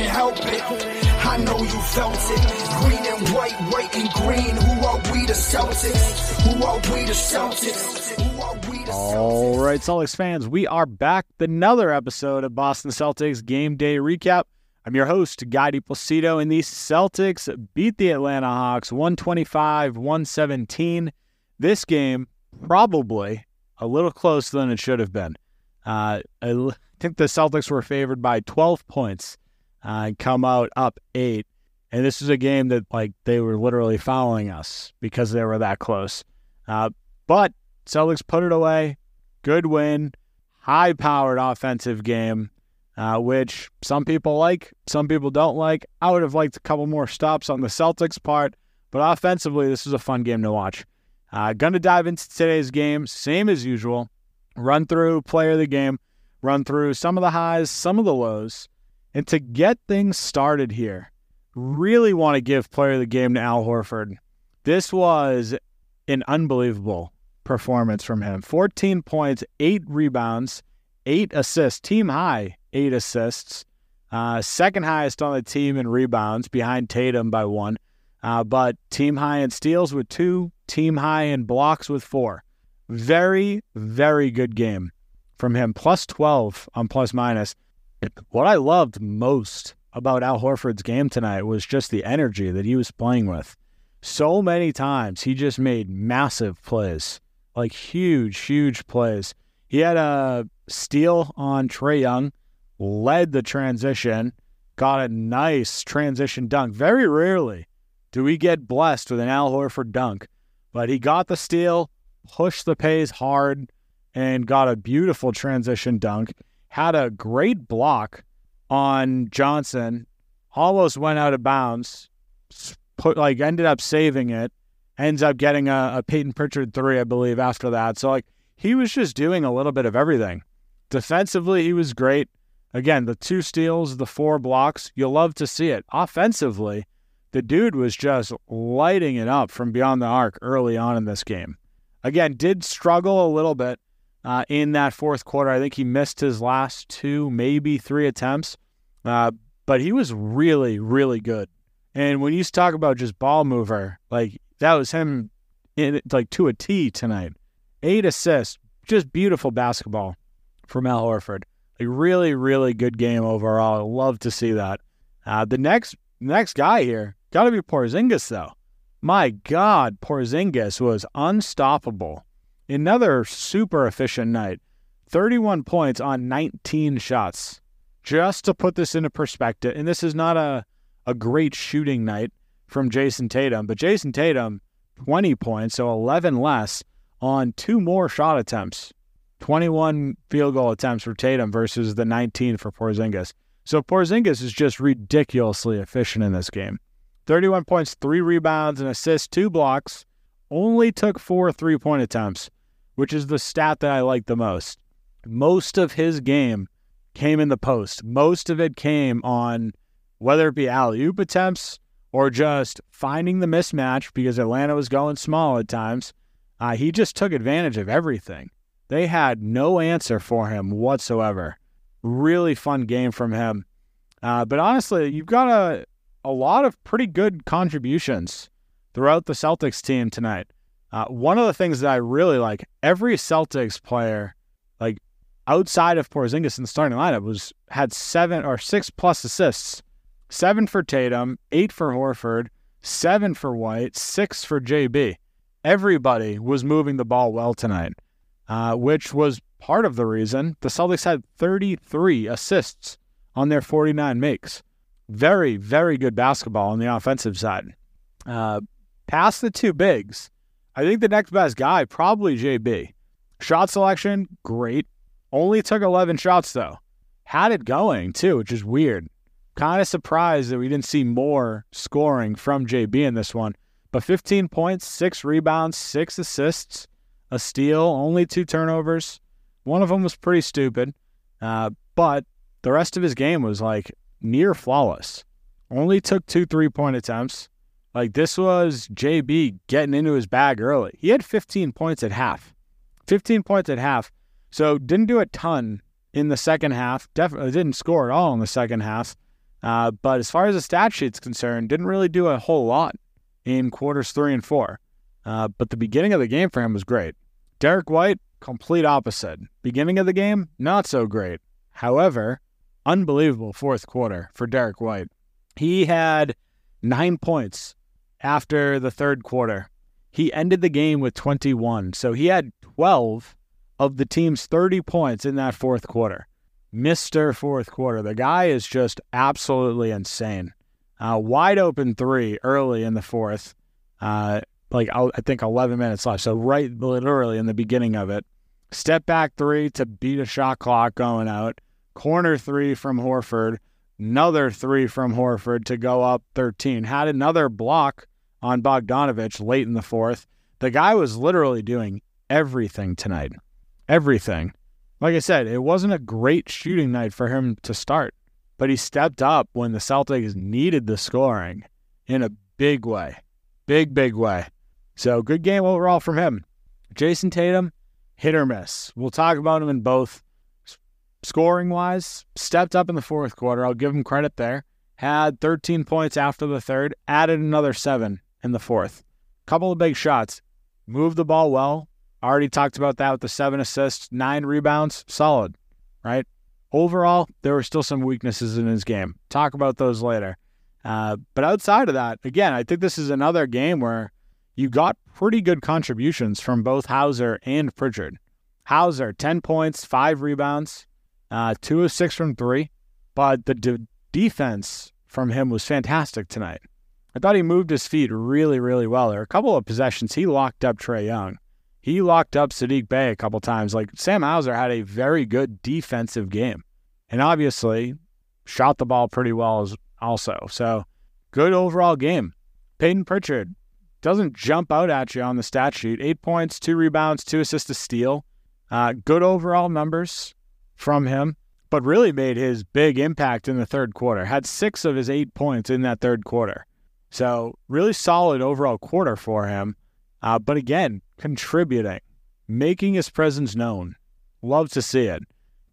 help it. I know you felt it. Green and white, white and green. Who are we the Celtics? Who are we the Celtics? All right, Celtics fans, we are back with another episode of Boston Celtics Game Day Recap. I'm your host, Guy DiPlacido, and the Celtics beat the Atlanta Hawks 125 117. This game, probably a little closer than it should have been. Uh, I think the Celtics were favored by 12 points uh, come out up eight. And this is a game that, like, they were literally following us because they were that close. Uh, but Celtics put it away. Good win. High powered offensive game uh, which some people like, some people don't like. I would have liked a couple more stops on the Celtics part, but offensively, this was a fun game to watch. Uh, gonna dive into today's game, same as usual. Run through player of the game, run through some of the highs, some of the lows, and to get things started here, really want to give player of the game to Al Horford. This was an unbelievable performance from him. 14 points, eight rebounds, eight assists, team high eight assists. Uh, second highest on the team in rebounds, behind Tatum by one. Uh, but team high in steals with two, team high in blocks with four. Very, very good game from him. Plus 12 on plus minus. What I loved most about Al Horford's game tonight was just the energy that he was playing with. So many times he just made massive plays, like huge, huge plays. He had a steal on Trae Young led the transition, got a nice transition dunk. Very rarely do we get blessed with an Al Horford dunk, but he got the steal, pushed the pace hard, and got a beautiful transition dunk. Had a great block on Johnson, almost went out of bounds, put like ended up saving it, ends up getting a, a Payton Pritchard three, I believe, after that. So like he was just doing a little bit of everything. Defensively, he was great. Again, the two steals, the four blocks, you'll love to see it. Offensively, the dude was just lighting it up from beyond the arc early on in this game. Again, did struggle a little bit uh, in that fourth quarter. I think he missed his last two, maybe three attempts, uh, but he was really, really good. And when you talk about just ball mover, like that was him in like to a T tonight. Eight assists, just beautiful basketball from Al Horford. A really, really good game overall. I love to see that. Uh, the next next guy here got to be Porzingis, though. My God, Porzingis was unstoppable. Another super efficient night. 31 points on 19 shots. Just to put this into perspective, and this is not a, a great shooting night from Jayson Tatum, but Jayson Tatum, 20 points, so 11 less on two more shot attempts. 21 field goal attempts for Tatum versus the 19 for Porzingis. So Porzingis is just ridiculously efficient in this game. 31 points, three rebounds, and assists, two blocks. Only took four three point attempts, which is the stat that I like the most. Most of his game came in the post. Most of it came on whether it be alley oop attempts or just finding the mismatch because Atlanta was going small at times. Uh, he just took advantage of everything. They had no answer for him whatsoever. Really fun game from him. Uh, but honestly, you've got a, a lot of pretty good contributions throughout the Celtics team tonight. Uh, one of the things that I really like, every Celtics player, like outside of Porzingis in the starting lineup, was had seven or six plus assists. Seven for Tatum, eight for Horford, seven for White, six for JB. Everybody was moving the ball well tonight uh, which was part of the reason the Celtics had 33 assists on their 49 makes. Very, very good basketball on the offensive side. Uh, past the two bigs, I think the next best guy, probably JB. Shot selection, great. Only took 11 shots, though. Had it going, too, which is weird. Kind of surprised that we didn't see more scoring from JB in this one. But 15 points, six rebounds, six assists a steal, only two turnovers. One of them was pretty stupid, uh, but the rest of his game was like near flawless. Only took two three point attempts. Like this was JB getting into his bag early. He had 15 points at half. 15 points at half. So didn't do a ton in the second half. Definitely didn't score at all in the second half. Uh, but as far as the stat sheet's concerned, didn't really do a whole lot in quarters three and four. Uh, but the beginning of the game for him was great. Derrick White, complete opposite. Beginning of the game, not so great. However, unbelievable fourth quarter for Derrick White. He had nine points after the third quarter. He ended the game with 21. So he had 12 of the team's 30 points in that fourth quarter. Mr. Fourth Quarter. The guy is just absolutely insane. Uh, wide open three early in the fourth. Uh, like I think 11 minutes left. So right literally in the beginning of it. Step back three to beat a shot clock going out. Corner three from Horford. Another three from Horford to go up 13. Had another block on Bogdanovich late in the fourth. The guy was literally doing everything tonight. Everything. Like I said, it wasn't a great shooting night for him to start, but he stepped up when the Celtics needed the scoring in a big way. Big, big way. So good game overall from him. Jayson Tatum, hit or miss. We'll talk about him in both. Scoring wise, stepped up in the fourth quarter. I'll give him credit there. Had 13 points after the third, added another seven in the fourth. Couple of big shots. Moved the ball well. Already talked about that with the seven assists, nine rebounds. Solid, right? Overall, there were still some weaknesses in his game. Talk about those later. Uh, but outside of that, again, I think this is another game where you got pretty good contributions from both Hauser and Pritchard. Hauser, 10 points, five rebounds, uh, two of six from three, but the de- defense from him was fantastic tonight. I thought he moved his feet really, really well. There were a couple of possessions he locked up Trae Young. He locked up Saddiq Bey a couple times. Like Sam Hauser had a very good defensive game, and obviously shot the ball pretty well as also. So good overall game. Payton Pritchard, doesn't jump out at you on the stat sheet. Eight points, two rebounds, two assists, a steal. Uh, good overall numbers from him, but really made his big impact in the third quarter. Had six of his eight points in that third quarter. So, really solid overall quarter for him. Uh, but again, contributing, making his presence known. Love to see it.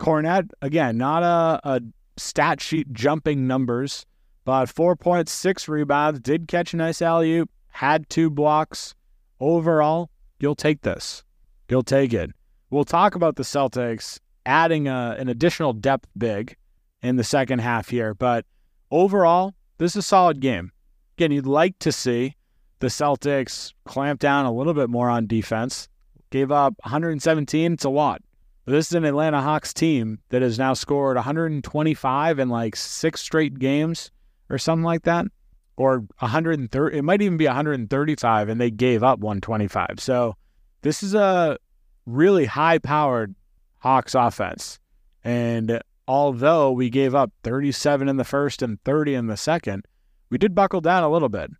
Kornet, again, not a, a stat sheet jumping numbers, but 4.6 rebounds, did catch a nice alley oop, had two blocks. Overall, you'll take this. You'll take it. We'll talk about the Celtics adding a, an additional depth big in the second half here, but overall, this is a solid game. Again, you'd like to see the Celtics clamp down a little bit more on defense. Gave up 117, it's a lot. But this is an Atlanta Hawks team that has now scored 125 in like six straight games or something like that or 130. It might even be 135, and they gave up 125. So this is a really high powered Hawks offense. And although we gave up 37 in the first and 30 in the second, we did buckle down a little bit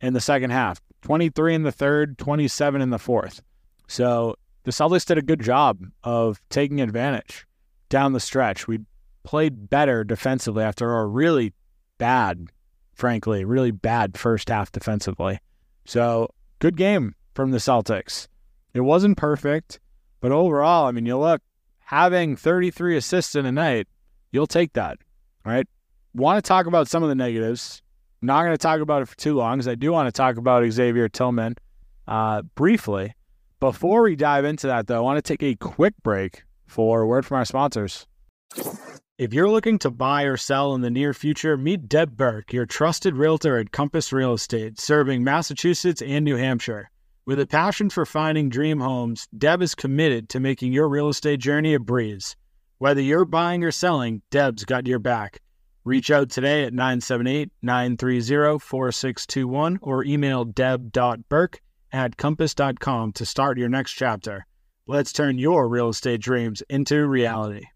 in the second half 23 in the third, 27 in the fourth. So the Celtics did a good job of taking advantage down the stretch. We played better defensively after a really bad frankly. Really bad first half defensively. So, good game from the Celtics. It wasn't perfect, but overall, I mean, you look, having 33 assists in a night, you'll take that, right? Want to talk about some of the negatives. I'm not going to talk about it for too long because I do want to talk about Xavier Tillman uh, briefly. Before we dive into that, though, I want to take a quick break for a word from our sponsors. If you're looking to buy or sell in the near future, meet Deb Burke, your trusted realtor at Compass Real Estate, serving Massachusetts and New Hampshire. With a passion for finding dream homes, Deb is committed to making your real estate journey a breeze. Whether you're buying or selling, Deb's got your back. Reach out today at 978 930 4621 or email deb.burke at compass.com to start your next chapter. Let's turn your real estate dreams into reality.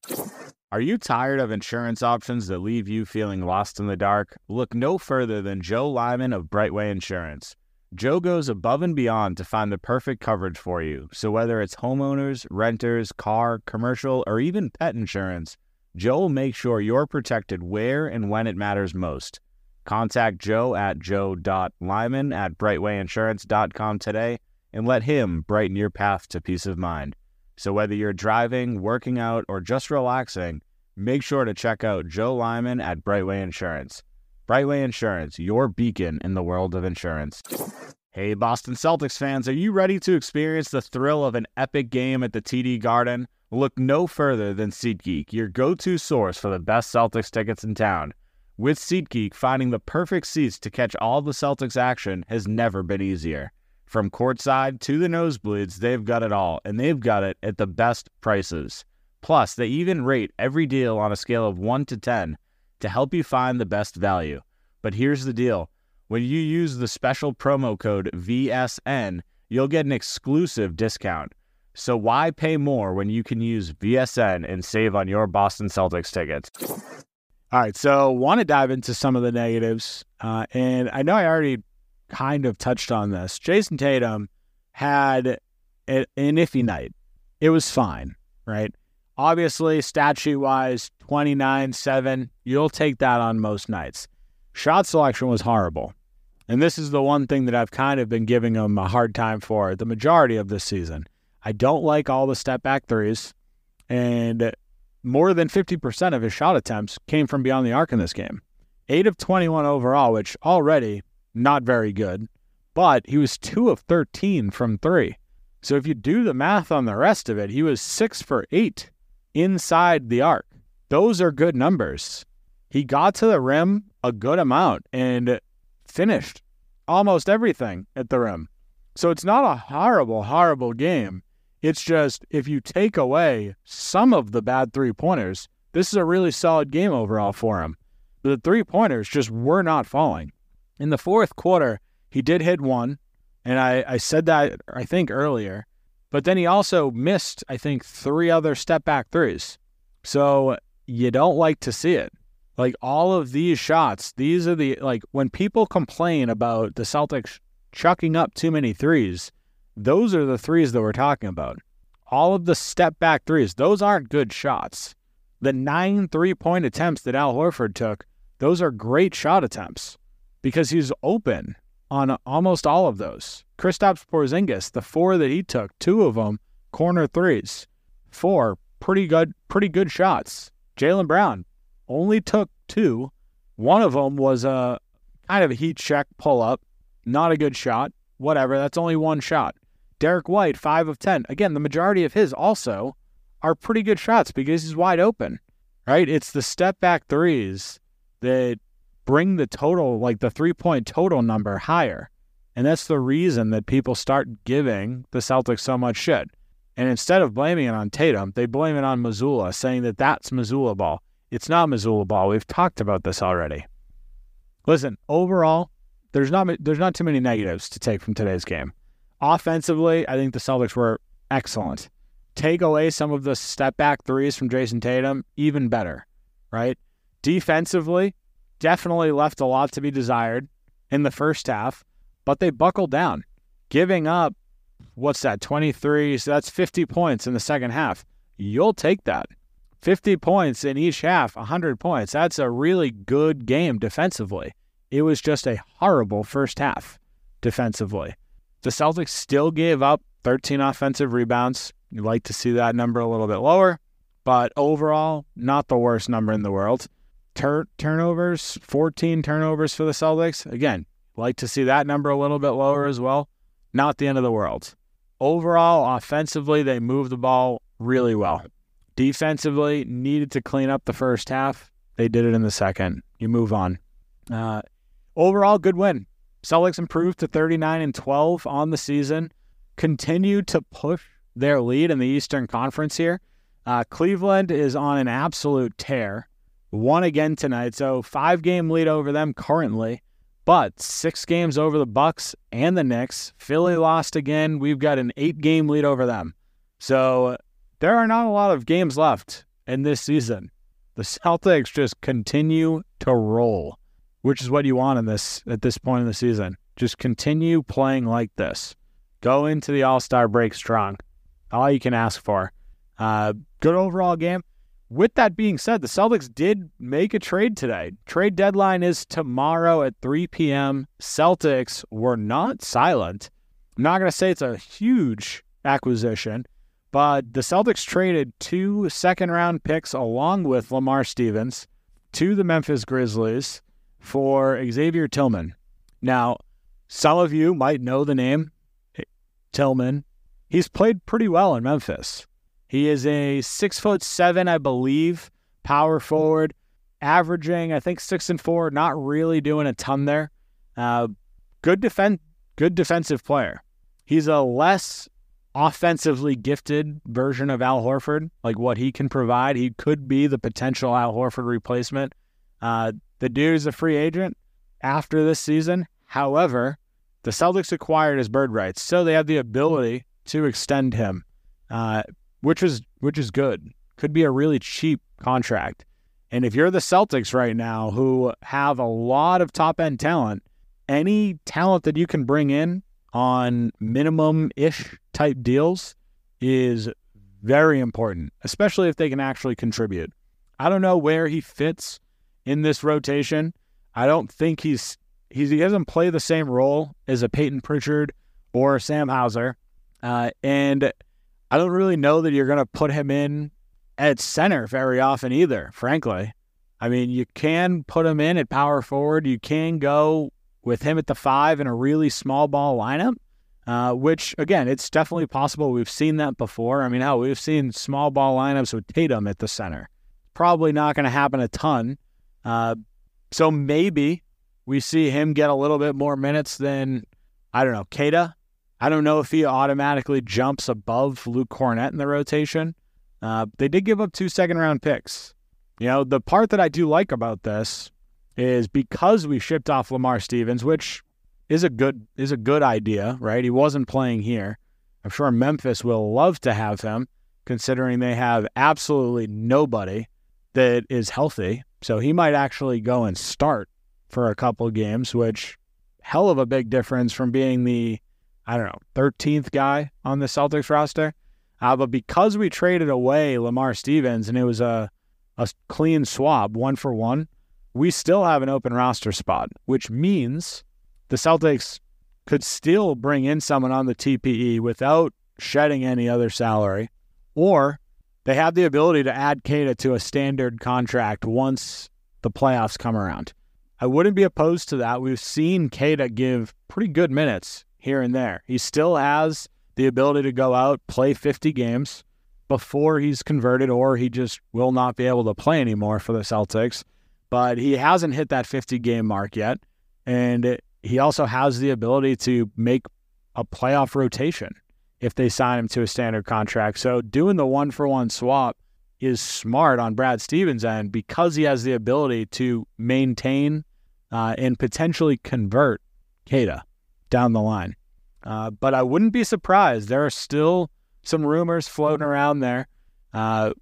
Are you tired of insurance options that leave you feeling lost in the dark? Look no further than Joe Lyman of Brightway Insurance. Joe goes above and beyond to find the perfect coverage for you. So whether it's homeowners, renters, car, commercial, or even pet insurance, Joe will make sure you're protected where and when it matters most. Contact Joe at joe.lyman at brightwayinsurance.com today and let him brighten your path to peace of mind. So whether you're driving, working out, or just relaxing, make sure to check out Joe Lyman at Brightway Insurance. Brightway Insurance, your beacon in the world of insurance. Hey, Boston Celtics fans, are you ready to experience the thrill of an epic game at the TD Garden? Look no further than SeatGeek, your go to source for the best Celtics tickets in town. With SeatGeek, finding the perfect seats to catch all the Celtics action has never been easier. From courtside to the nosebleeds, they've got it all, and they've got it at the best prices. Plus, they even rate every deal on a scale of 1 to 10 to help you find the best value. But here's the deal when you use the special promo code VSN, you'll get an exclusive discount. So why pay more when you can use VSN and save on your Boston Celtics tickets? All right, so want to dive into some of the negatives, uh, and I know I already kind of touched on this. Jayson Tatum had a, an iffy night. It was fine, right? Obviously, stat sheet wise, 29 7, you'll take that on most nights. Shot selection was horrible. And this is the one thing that I've kind of been giving him a hard time for the majority of this season. I don't like all the step back threes, and more than 50% of his shot attempts came from beyond the arc in this game. 8 of 21 overall, which already not very good, but he was 2 of 13 from 3. So if you do the math on the rest of it, he was 6 for 8 inside the arc. Those are good numbers. He got to the rim a good amount and finished almost everything at the rim. So it's not a horrible, horrible game. It's just if you take away some of the bad three pointers, this is a really solid game overall for him. The three pointers just were not falling. In the fourth quarter, he did hit one, and I, I said that I think earlier, but then he also missed, I think, three other step back threes. So you don't like to see it. Like all of these shots, these are the like when people complain about the Celtics chucking up too many threes, those are the threes that we're talking about. All of the step back threes, those aren't good shots. The nine three point attempts that Al Horford took, those are great shot attempts because he's open on almost all of those. Kristaps Porzingis, the four that he took, two of them corner threes, four pretty good, pretty good shots. Jaylen Brown, only took two. One of them was a kind of a heat check pull up, not a good shot. Whatever, that's only one shot. Derrick White, five of 10. Again, the majority of his also are pretty good shots because he's wide open, right? It's the step back threes that bring the total, like the three point total number higher. And that's the reason that people start giving the Celtics so much shit. And instead of blaming it on Tatum, they blame it on Mazzulla, saying that that's Mazzulla ball. It's not Mazzulla ball. We've talked about this already. Listen, overall, there's not there's not too many negatives to take from today's game. Offensively, I think the Celtics were excellent. Take away some of the step back threes from Jayson Tatum, even better, right? Defensively, definitely left a lot to be desired in the first half, but they buckled down, giving up what's that, 23? So that's 50 points in the second half. You'll take that. 50 points in each half, 100 points. That's a really good game defensively. It was just a horrible first half defensively. The Celtics still gave up 13 offensive rebounds. You'd like to see that number a little bit lower, but overall, not the worst number in the world. Tur- turnovers, 14 turnovers for the Celtics. Again, like to see that number a little bit lower as well. Not the end of the world. Overall, offensively, they moved the ball really well. Defensively, needed to clean up the first half. They did it in the second. You move on. Uh, overall, good win. Celtics improved to 39 and 12 on the season. Continued to push their lead in the Eastern Conference here. Uh, Cleveland is on an absolute tear. Won again tonight, so five game lead over them currently, but six games over the Bucks and the Knicks. Philly lost again. We've got an eight game lead over them. So there are not a lot of games left in this season. The Celtics just continue to roll, which is what you want in this at this point in the season. Just continue playing like this. Go into the All Star break strong. All you can ask for. Uh, good overall game. With that being said, the Celtics did make a trade today. Trade deadline is tomorrow at 3 p.m. Celtics were not silent. I'm not going to say it's a huge acquisition, But the Celtics traded two second round picks along with Lamar Stevens to the Memphis Grizzlies for Xavier Tillman. Now, some of you might know the name Tillman. He's played pretty well in Memphis. He is a six foot seven, I believe, power forward, averaging, I think, six and four, not really doing a ton there. Uh, good defense, good defensive player. He's a less offensively gifted version of Al Horford, like what he can provide. He could be the potential Al Horford replacement. Uh, the dude is a free agent after this season. However, the Celtics acquired his bird rights, so they have the ability to extend him, uh, which is which is good. Could be a really cheap contract. And if you're the Celtics right now, who have a lot of top end talent, any talent that you can bring in on minimum ish type deals is very important, especially if they can actually contribute. I don't know where he fits in this rotation. I don't think he's, he's he doesn't play the same role as a Payton Pritchard or Sam Hauser, uh, and I don't really know that you're going to put him in at center very often either. Frankly, I mean you can put him in at power forward. You can go with him at the five in a really small ball lineup, uh, which again, it's definitely possible. We've seen that before. I mean, hell, we've seen small ball lineups with Tatum at the center. Probably not going to happen a ton. Uh, so maybe we see him get a little bit more minutes than, I don't know, Queta. I don't know if he automatically jumps above Luke Kornet in the rotation. Uh, they did give up two second round picks. You know, the part that I do like about this is because we shipped off Lamar Stevens, which is a good is a good idea, right? He wasn't playing here. I'm sure Memphis will love to have him, considering they have absolutely nobody that is healthy. So he might actually go and start for a couple games, which hell of a big difference from being the I don't know 13th guy on the Celtics roster. Uh, but because we traded away Lamar Stevens and it was a a clean swap, one for one, we still have an open roster spot, which means the Celtics could still bring in someone on the TPE without shedding any other salary, or they have the ability to add Queta to a standard contract once the playoffs come around. I wouldn't be opposed to that. We've seen Queta give pretty good minutes here and there. He still has the ability to go out, play 50 games before he's converted, or he just will not be able to play anymore for the Celtics but he hasn't hit that 50 game mark yet. And he also has the ability to make a playoff rotation if they sign him to a standard contract. So doing the one for one swap is smart on Brad Stevens' end because he has the ability to maintain uh, and potentially convert Queta down the line. Uh, but I wouldn't be surprised. There are still some rumors floating around there uh,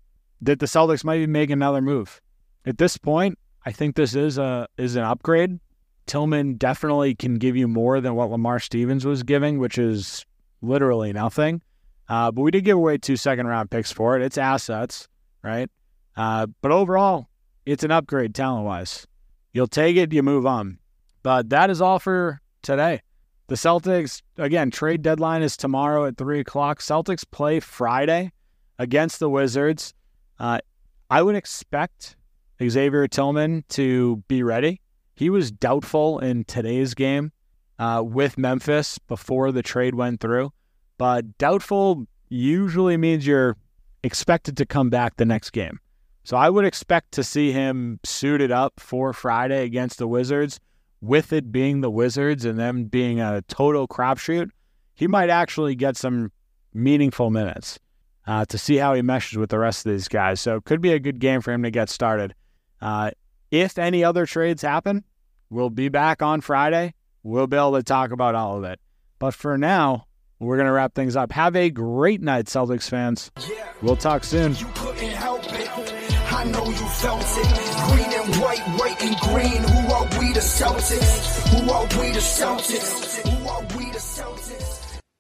that the Celtics might be making another move. At this point, I think this is a is an upgrade. Tillman definitely can give you more than what Lamar Stevens was giving, which is literally nothing. Uh, but we did give away two second round picks for it. It's assets, right? Uh, but overall, it's an upgrade talent wise. You'll take it, you move on. But that is all for today. The Celtics, again, trade deadline is tomorrow at 3 o'clock. Celtics play Friday against the Wizards. Uh, I would expect Xavier Tillman to be ready. He was doubtful in today's game uh, with Memphis before the trade went through, but doubtful usually means you're expected to come back the next game. So I would expect to see him suited up for Friday against the Wizards. With it being the Wizards and them being a total crapshoot, he might actually get some meaningful minutes uh, to see how he meshes with the rest of these guys. So it could be a good game for him to get started. Uh, if any other trades happen, we'll be back on Friday. We'll be able to talk about all of it. But for now, we're going to wrap things up. Have a great night, Celtics fans. We'll talk soon. I know you felt it. Green and white, white and green. Who are we the Celtics? Who are we the Celtics? Who are we the Celtics?